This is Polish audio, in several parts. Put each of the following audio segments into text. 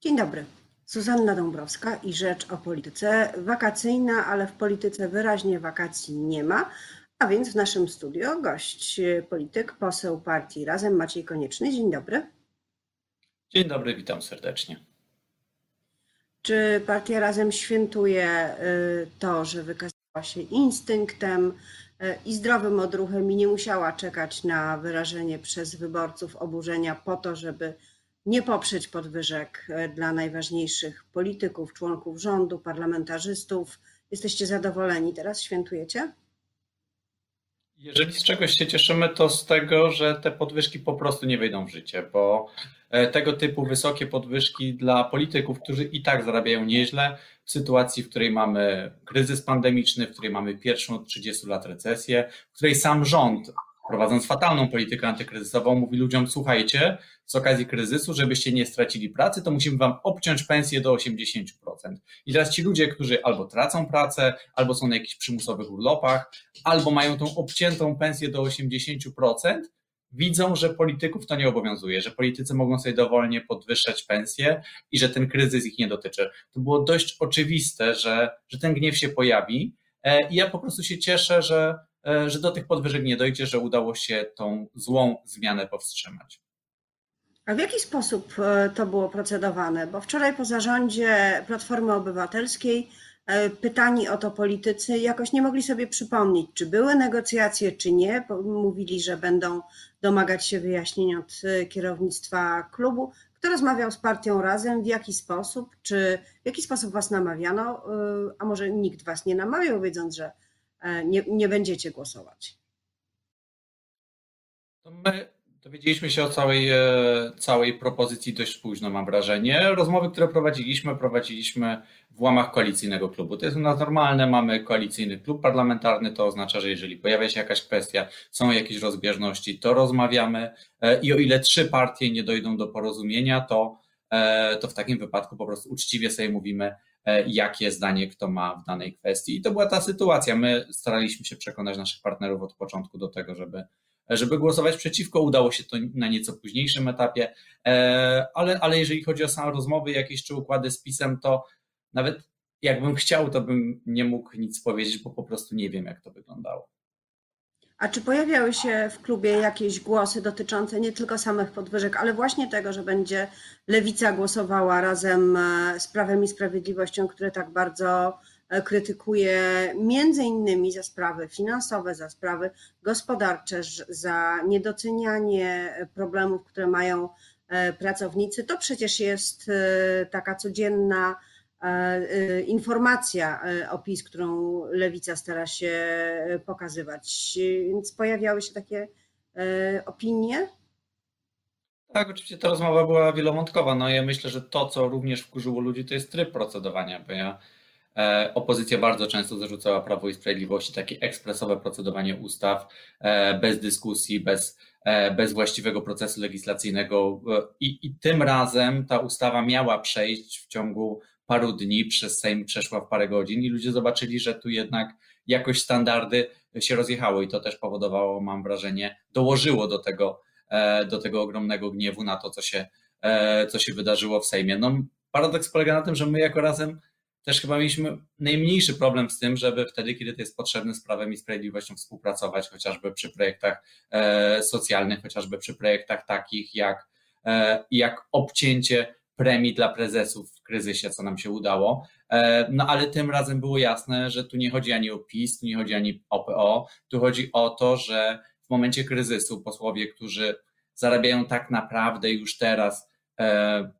Dzień dobry. Zuzanna Dąbrowska i Rzecz o Polityce. Wakacyjna, ale w polityce wyraźnie wakacji nie ma, a więc w naszym studio gość polityk, poseł partii Razem Maciej Konieczny. Dzień dobry. Dzień dobry, witam serdecznie. Czy partia Razem świętuje y, to, że wykazała się instynktem y, i zdrowym odruchem i nie musiała czekać na wyrażenie przez wyborców oburzenia po to, żeby nie poprzeć podwyżek e, dla najważniejszych polityków, członków rządu, parlamentarzystów. Jesteście zadowoleni teraz? Świętujecie? Jeżeli z czegoś się cieszymy, to z tego, że te podwyżki po prostu nie wejdą w życie, bo e, tego typu wysokie podwyżki dla polityków, którzy i tak zarabiają nieźle, w sytuacji, w której mamy kryzys pandemiczny, w której mamy pierwszą od 30 lat recesję, w której sam rząd prowadząc fatalną politykę antykryzysową, mówi ludziom: Słuchajcie, z okazji kryzysu, żebyście nie stracili pracy, to musimy wam obciąć pensję do 80%. I teraz ci ludzie, którzy albo tracą pracę, albo są na jakichś przymusowych urlopach, albo mają tą obciętą pensję do 80%, widzą, że polityków to nie obowiązuje, że politycy mogą sobie dowolnie podwyższać pensje i że ten kryzys ich nie dotyczy. To było dość oczywiste, że, że ten gniew się pojawi. E, I ja po prostu się cieszę, że że do tych podwyżek nie dojdzie, że udało się tą złą zmianę powstrzymać. A w jaki sposób e, to było procedowane? Bo wczoraj po zarządzie Platformy Obywatelskiej e, pytani o to politycy jakoś nie mogli sobie przypomnieć, czy były negocjacje, czy nie. Mówili, że będą domagać się wyjaśnień od kierownictwa klubu. Kto rozmawiał z partią razem, w jaki sposób, czy w jaki sposób was namawiano, a może nikt was nie namawiał, wiedząc, że E, nie, nie będziecie głosować. My dowiedzieliśmy się o całej, e, całej propozycji dość późno, mam wrażenie. Rozmowy, które prowadziliśmy, prowadziliśmy w łamach koalicyjnego klubu. To jest u nas normalne, mamy koalicyjny klub parlamentarny, to oznacza, że jeżeli pojawia się jakaś kwestia, są jakieś rozbieżności, to rozmawiamy e, i o ile trzy partie nie dojdą do porozumienia, to, to w takim wypadku po prostu uczciwie sobie mówimy, E, jakie zdanie kto ma w danej kwestii. I to była ta sytuacja. My staraliśmy się przekonać naszych partnerów od początku do tego, żeby, żeby głosować przeciwko. Udało się to na nieco późniejszym etapie, e, ale, ale jeżeli chodzi o same rozmowy, jakieś czy układy z pisem, to nawet jakbym chciał, to bym nie mógł nic powiedzieć, bo po prostu nie wiem, jak to wyglądało. A czy pojawiały się w klubie jakieś głosy dotyczące nie tylko samych podwyżek, ale właśnie tego, że będzie lewica głosowała razem e, z Prawem i Sprawiedliwością, które tak bardzo e, krytykuje między innymi za sprawy finansowe, za sprawy gospodarcze, za niedocenianie problemów, które mają e, pracownicy. To przecież jest taka codzienna informacja e, o PiS, którą lewica stara się pokazywać. Więc pojawiały się takie e, opinie. Tak, oczywiście ta rozmowa była wielowątkowa. No ja myślę, że to, co również wkurzyło ludzi, to jest tryb procedowania, bo ja opozycja bardzo często zarzucała Prawo i Sprawiedliwości takie ekspresowe procedowanie ustaw bez dyskusji, bez, bez właściwego procesu legislacyjnego I, i tym razem ta ustawa miała przejść w ciągu paru dni przez Sejm przeszła w parę godzin i ludzie zobaczyli, że tu jednak jakoś standardy się rozjechały i to też powodowało, mam wrażenie, dołożyło do tego, e, do tego ogromnego gniewu na to, co się, e, co się wydarzyło w Sejmie. No, paradoks polega na tym, że my jako razem też chyba mieliśmy najmniejszy problem z tym, żeby wtedy, kiedy to jest potrzebne z Prawem i Sprawiedliwością współpracować, chociażby przy projektach e, socjalnych, chociażby przy projektach takich jak, jak obcięcie premii dla prezesów w kryzysie, co nam się udało. E, no ale tym razem było jasne, że tu nie chodzi ani o PiS, tu nie chodzi ani o PO, tu chodzi o to, że w momencie kryzysu posłowie, którzy zarabiają tak naprawdę już teraz e,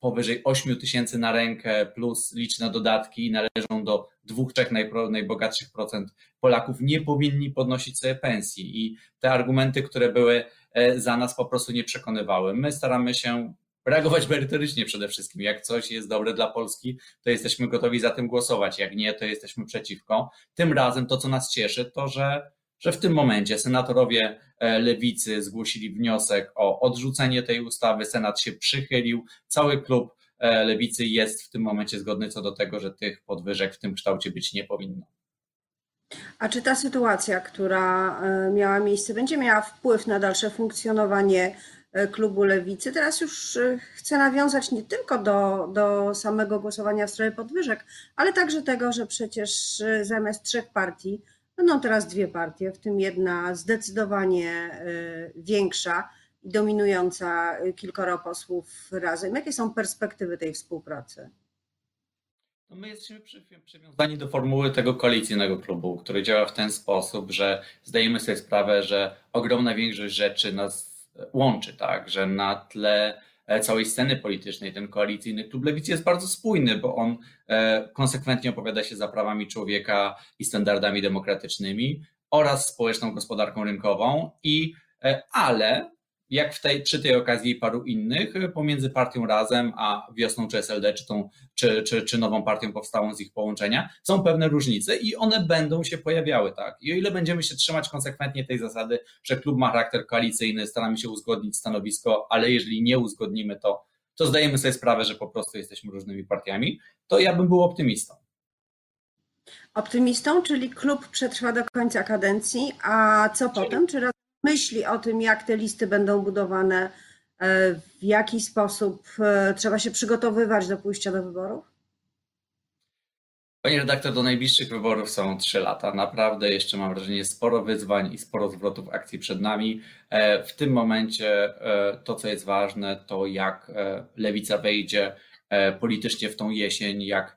powyżej 8 tysięcy na rękę plus liczne dodatki i należą do dwóch, trzech najbogatszych procent Polaków, nie powinni podnosić sobie pensji. I te argumenty, które były e, za nas po prostu nie przekonywały. My staramy się reagować merytorycznie przede wszystkim. Jak coś jest dobre dla Polski, to jesteśmy gotowi za tym głosować. Jak nie, to jesteśmy przeciwko. Tym razem to, co nas cieszy, to że, że w tym momencie senatorowie e, lewicy zgłosili wniosek o odrzucenie tej ustawy. Senat się przychylił. Cały klub e, lewicy jest w tym momencie zgodny co do tego, że tych podwyżek w tym kształcie być nie powinno. A czy ta sytuacja, która e, miała miejsce, będzie miała wpływ na dalsze funkcjonowanie klubu Lewicy. Teraz już chcę nawiązać nie tylko do, do samego głosowania w sprawie podwyżek, ale także tego, że przecież zamiast trzech partii będą teraz dwie partie, w tym jedna zdecydowanie większa i dominująca kilkoro posłów razem. Jakie są perspektywy tej współpracy? No my jesteśmy przywiązani do formuły tego koalicyjnego klubu, który działa w ten sposób, że zdajemy sobie sprawę, że ogromna większość rzeczy nas łączy, tak, że na tle e, całej sceny politycznej ten koalicyjny klub lewicy jest bardzo spójny, bo on e, konsekwentnie opowiada się za prawami człowieka i standardami demokratycznymi oraz społeczną gospodarką rynkową i e, ale jak w tej, przy tej okazji i paru innych, y, pomiędzy partią Razem a Wiosną czy SLD, czy, tą, czy, czy, czy nową partią powstałą z ich połączenia, są pewne różnice i one będą się pojawiały, tak. I o ile będziemy się trzymać konsekwentnie tej zasady, że klub ma charakter koalicyjny, staramy się uzgodnić stanowisko, ale jeżeli nie uzgodnimy to, to zdajemy sobie sprawę, że po prostu jesteśmy różnymi partiami, to ja bym był optymistą. Optymistą, czyli klub przetrwa do końca kadencji, a co czyli... potem? Czy myśli o tym, jak te listy będą budowane, e, w jaki sposób e, trzeba się przygotowywać do pójścia do wyborów? Pani redaktor, do najbliższych wyborów są trzy lata. Naprawdę jeszcze mam wrażenie sporo wyzwań i sporo zwrotów akcji przed nami. E, w tym momencie to, co jest ważne, to jak lewica wejdzie politycznie w tą jesień, jak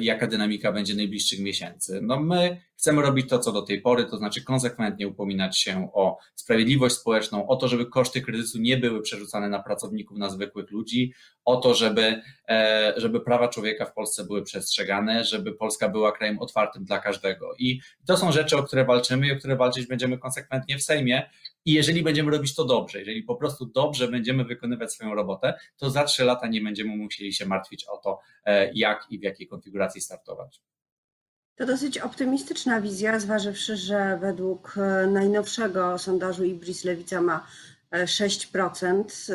jaka dynamika będzie najbliższych miesięcy. No my chcemy robić to, co do tej pory, to znaczy konsekwentnie upominać się o sprawiedliwość społeczną, o to, żeby koszty kryzysu nie były przerzucane na pracowników, na zwykłych ludzi, o to, żeby, e, żeby prawa człowieka w Polsce były przestrzegane, żeby Polska była krajem otwartym dla każdego. I to są rzeczy, o które walczymy i o które walczyć będziemy konsekwentnie w Sejmie. I jeżeli będziemy robić to dobrze, jeżeli po prostu dobrze będziemy wykonywać swoją robotę, to za trzy lata nie będziemy musieli się martwić o to, e, jak i w jakiej konfiguracji startować. To dosyć optymistyczna wizja, zważywszy, że według e, najnowszego sondażu Ibris Lewica ma 6%. E,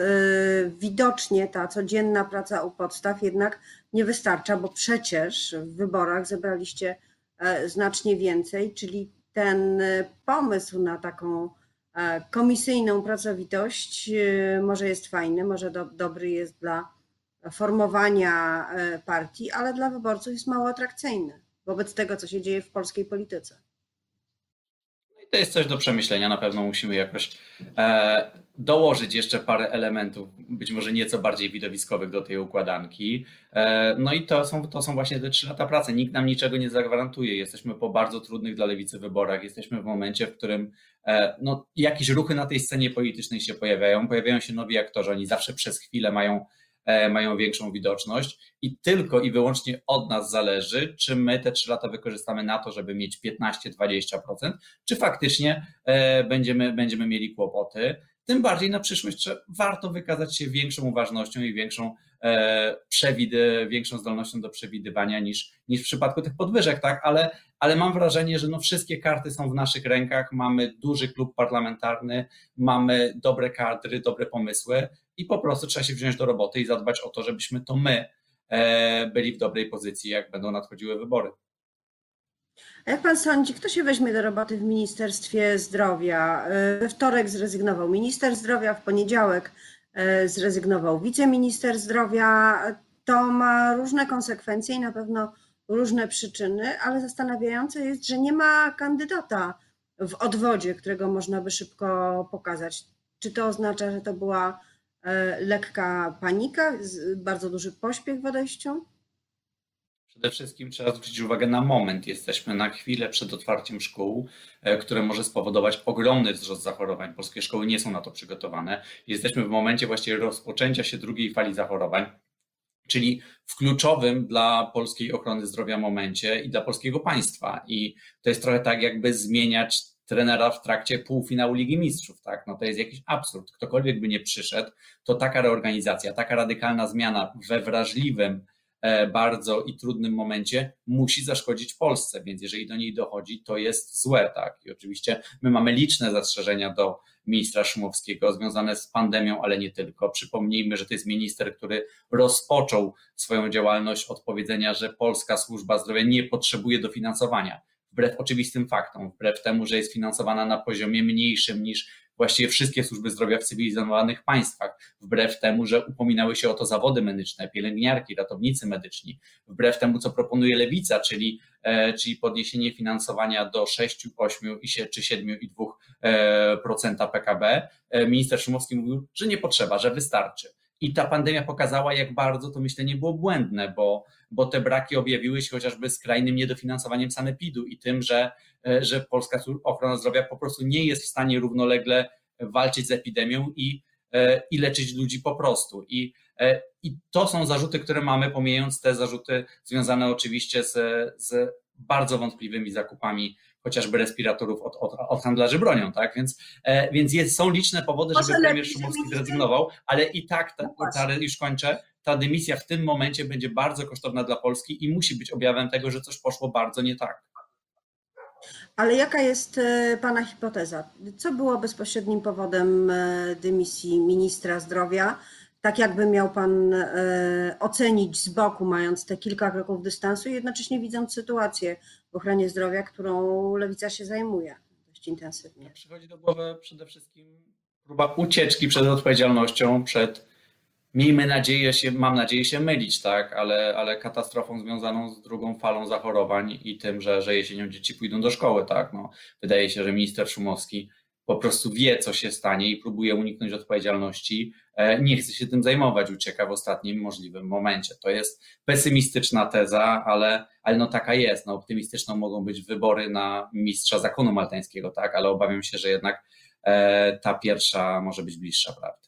widocznie ta codzienna praca u podstaw jednak nie wystarcza, bo przecież w wyborach zebraliście znacznie więcej, czyli ten pomysł na taką komisyjną pracowitość e, może jest fajny, może do, dobry jest dla formowania e, partii, ale dla wyborców jest mało atrakcyjny wobec tego, co się dzieje w polskiej polityce. To jest coś do przemyślenia. Na pewno musimy jakoś e, dołożyć jeszcze parę elementów, być może nieco bardziej widowiskowych do tej układanki. E, no i to są, to są właśnie te trzy lata pracy. Nikt nam niczego nie zagwarantuje. Jesteśmy po bardzo trudnych dla lewicy wyborach. Jesteśmy w momencie, w którym E, no, jakieś ruchy na tej scenie politycznej się pojawiają, pojawiają się nowi aktorzy, oni zawsze przez chwilę mają, mają większą widoczność i tylko i wyłącznie od nas zależy, czy my te trzy lata wykorzystamy na to, żeby mieć 15-20%, czy faktycznie e, będziemy, będziemy mieli kłopoty. Tym bardziej na przyszłość że warto wykazać się większą uważnością i większą, przewidy, większą zdolnością do przewidywania niż, niż w przypadku tych podwyżek, tak? Ale ale mam wrażenie, że no wszystkie karty są w naszych rękach. Mamy duży klub parlamentarny, mamy dobre kadry, dobre pomysły i po prostu trzeba się wziąć do roboty i zadbać o to, żebyśmy to my e, byli w dobrej pozycji, jak będą nadchodziły wybory. A jak pan sądzi, kto się weźmie do roboty w Ministerstwie Zdrowia? E, we wtorek zrezygnował minister zdrowia, w poniedziałek e, zrezygnował wiceminister zdrowia. To ma różne konsekwencje i na pewno różne przyczyny, ale zastanawiające jest, że nie ma kandydata w odwodzie, którego można by szybko pokazać. Czy to oznacza, że to była lekka panika, bardzo duży pośpiech w odejściu? Przede wszystkim trzeba zwrócić uwagę na moment. Jesteśmy na chwilę przed otwarciem szkół, e, które może spowodować ogromny wzrost zachorowań. Polskie szkoły nie są na to przygotowane. Jesteśmy w momencie właściwie rozpoczęcia się drugiej fali zachorowań czyli w kluczowym dla polskiej ochrony zdrowia momencie i dla polskiego państwa. I to jest trochę tak, jakby zmieniać trenera w trakcie półfinału Ligi Mistrzów, tak? No to jest jakiś absurd. Ktokolwiek by nie przyszedł, to taka reorganizacja, taka radykalna zmiana we wrażliwym e, bardzo i trudnym momencie musi zaszkodzić Polsce, więc jeżeli do niej dochodzi, to jest złe, tak? I oczywiście my mamy liczne zastrzeżenia do ministra Szumowskiego związane z pandemią, ale nie tylko. Przypomnijmy, że to jest minister, który rozpoczął swoją działalność od powiedzenia, że polska służba zdrowia nie potrzebuje dofinansowania. Wbrew oczywistym faktom, wbrew temu, że jest finansowana na poziomie mniejszym niż właściwie wszystkie służby zdrowia w cywilizowanych państwach, wbrew temu, że upominały się o to zawody medyczne, pielęgniarki, ratownicy medyczni, wbrew temu, co proponuje lewica, czyli, e, czyli podniesienie finansowania do 6, 8 czy 7,2% PKB. Minister Szumowski mówił, że nie potrzeba, że wystarczy. I ta pandemia pokazała, jak bardzo to myślenie było błędne, bo, bo te braki objawiły się chociażby skrajnym niedofinansowaniem sanepidu i tym, że, e, że polska ochrona zdrowia po prostu nie jest w stanie równolegle walczyć z epidemią i, e, i leczyć ludzi po prostu. I, e, I to są zarzuty, które mamy, pomijając te zarzuty związane oczywiście z, z bardzo wątpliwymi zakupami chociażby respiratorów od, od, od handlarzy bronią, tak? Więc, e, więc jest, są liczne powody, żeby premier Szumowski zrezygnował, ale i tak, ta, no ta, już kończę, ta dymisja w tym momencie będzie bardzo kosztowna dla Polski i musi być objawem tego, że coś poszło bardzo nie tak. Ale jaka jest e, Pana hipoteza? Co było bezpośrednim powodem e, dymisji ministra zdrowia? Tak jakby miał Pan e, ocenić z boku, mając te kilka kroków dystansu i jednocześnie widząc sytuację w ochronie zdrowia, którą lewica się zajmuje dość intensywnie. Przychodzi do głowy przede wszystkim próba ucieczki przed odpowiedzialnością, przed miejmy nadzieję się, mam nadzieję się mylić, tak, ale, ale katastrofą związaną z drugą falą zachorowań i tym, że, że jesienią dzieci pójdą do szkoły, tak. No, wydaje się, że minister Szumowski po prostu wie, co się stanie i próbuje uniknąć odpowiedzialności, e, nie chce się tym zajmować, ucieka w ostatnim możliwym momencie. To jest pesymistyczna teza, ale, ale no taka jest. No optymistyczną mogą być wybory na mistrza zakonu maltańskiego, tak, ale obawiam się, że jednak e, ta pierwsza może być bliższa prawdy.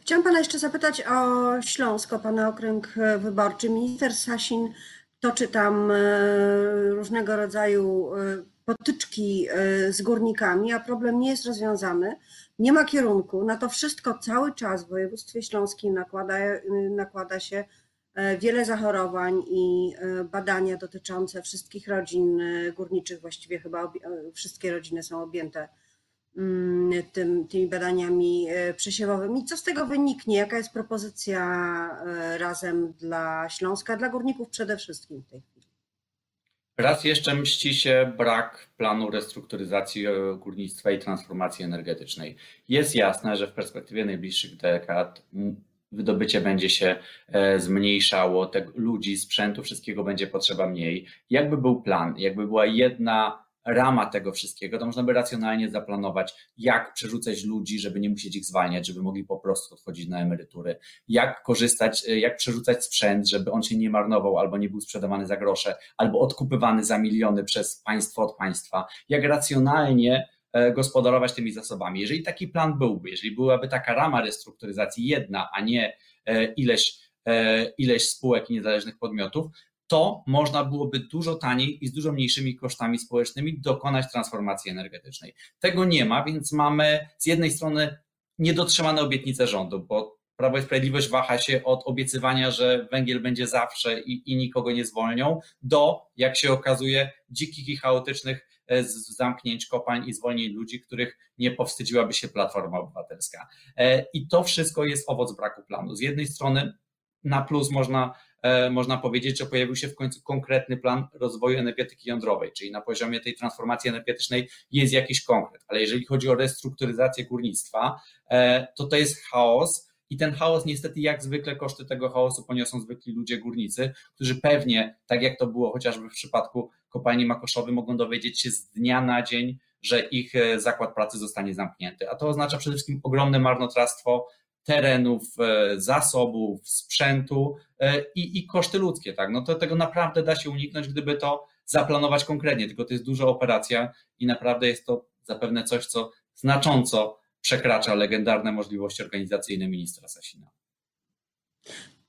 Chciałam Pana jeszcze zapytać o Śląsko, Pana okręg wyborczy. Minister Sasin toczy tam e, różnego rodzaju potyczki e, z górnikami, a problem nie jest rozwiązany. Nie ma kierunku. Na to wszystko cały czas w województwie śląskim nakłada, e, nakłada się e, wiele zachorowań i badania dotyczące wszystkich rodzin górniczych, właściwie chyba wszystkie rodziny są objęte mm, tym, tymi badaniami przesiewowymi. Co z tego wyniknie? Jaka jest propozycja razem dla Śląska, dla górników przede wszystkim w tej chwili? Raz jeszcze mści się brak planu restrukturyzacji e, górnictwa i transformacji energetycznej. Jest jasne, że w perspektywie najbliższych dekad wydobycie będzie się e, zmniejszało, te ludzi, sprzętu, wszystkiego będzie potrzeba mniej. Jakby był plan, jakby była jedna rama tego wszystkiego, to można by racjonalnie zaplanować, jak przerzucać ludzi, żeby nie musieć ich zwalniać, żeby mogli po prostu odchodzić na emerytury, jak korzystać, e, jak przerzucać sprzęt, żeby on się nie marnował albo nie był sprzedawany za grosze, albo odkupywany za miliony przez państwo od państwa, jak racjonalnie e, gospodarować tymi zasobami. Jeżeli taki plan byłby, jeżeli byłaby taka rama restrukturyzacji jedna, a nie e, ileś, ileś spółek i niezależnych podmiotów, to można byłoby dużo taniej i z dużo mniejszymi kosztami społecznymi dokonać transformacji energetycznej. Tego nie ma, więc mamy z jednej strony niedotrzymane obietnice rządu, bo Prawo i Sprawiedliwość waha się od obiecywania, że węgiel będzie zawsze i, i nikogo nie zwolnią, do, jak się okazuje, dzikich i chaotycznych e, zamknięć kopalń i zwolnień ludzi, których nie powstydziłaby się Platforma Obywatelska. E, I to wszystko jest owoc braku planu. Z jednej strony na plus można można powiedzieć, że pojawił się w końcu konkretny plan rozwoju energetyki jądrowej, czyli na poziomie tej transformacji energetycznej jest jakiś konkret, ale jeżeli chodzi o restrukturyzację górnictwa, e, to to jest chaos. I ten chaos, niestety, jak zwykle, koszty tego chaosu poniosą zwykli ludzie górnicy, którzy pewnie, tak jak to było chociażby w przypadku kopalni Makoszowy, mogą dowiedzieć się z dnia na dzień, że ich e, zakład pracy zostanie zamknięty. A to oznacza przede wszystkim ogromne marnotrawstwo terenów, e, zasobów, sprzętu e, i, i koszty ludzkie, tak? No to tego naprawdę da się uniknąć, gdyby to zaplanować konkretnie, tylko to jest duża operacja i naprawdę jest to zapewne coś, co znacząco przekracza legendarne możliwości organizacyjne ministra Sasina.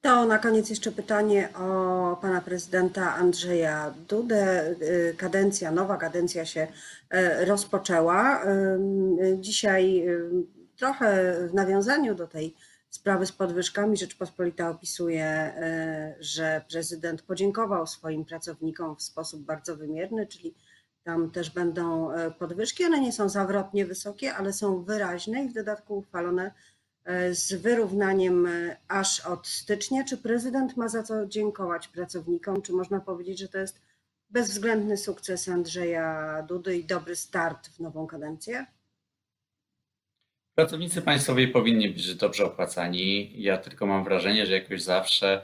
To na koniec jeszcze pytanie o pana prezydenta Andrzeja Dudę. Kadencja, nowa kadencja się e, rozpoczęła. Dzisiaj trochę w nawiązaniu do tej sprawy z podwyżkami Rzeczpospolita opisuje, e, że prezydent podziękował swoim pracownikom w sposób bardzo wymierny, czyli tam też będą e, podwyżki. One nie są zawrotnie wysokie, ale są wyraźne i w dodatku uchwalone e, z wyrównaniem aż od stycznia. Czy prezydent ma za co dziękować pracownikom? Czy można powiedzieć, że to jest bezwzględny sukces Andrzeja Dudy i dobry start w nową kadencję? Pracownicy państwowi powinni być dobrze opłacani. Ja tylko mam wrażenie, że jakoś zawsze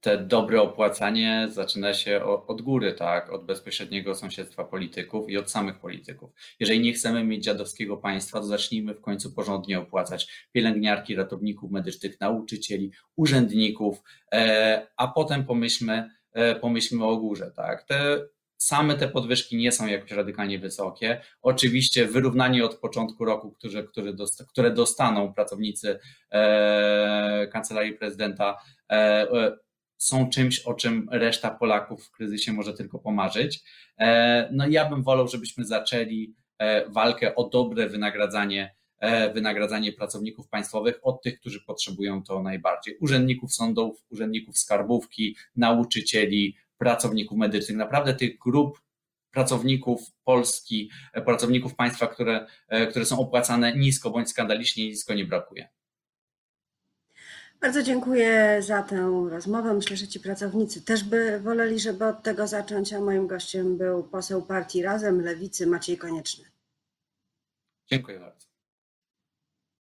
te dobre opłacanie zaczyna się od góry, tak, od bezpośredniego sąsiedztwa polityków i od samych polityków. Jeżeli nie chcemy mieć dziadowskiego państwa, to zacznijmy w końcu porządnie opłacać pielęgniarki, ratowników medycznych, nauczycieli, urzędników, e, a potem pomyślmy, e, pomyślmy o górze, tak. Te same te podwyżki nie są jakoś radykalnie wysokie. Oczywiście wyrównanie od początku roku, które, które, dosta, które dostaną pracownicy e, kancelarii prezydenta, e, są czymś, o czym reszta Polaków w kryzysie może tylko pomarzyć. E, no ja bym wolał, żebyśmy zaczęli e, walkę o dobre wynagradzanie, e, wynagradzanie pracowników państwowych od tych, którzy potrzebują to najbardziej. Urzędników sądów, urzędników skarbówki, nauczycieli, pracowników medycznych. Naprawdę tych grup pracowników Polski, pracowników państwa, które, które są opłacane nisko bądź skandalicznie nisko nie brakuje. Bardzo dziękuję za tę rozmowę. Myślę, że ci pracownicy też by woleli, żeby od tego zacząć, a moim gościem był poseł partii Razem Lewicy Maciej Konieczny. Dziękuję bardzo.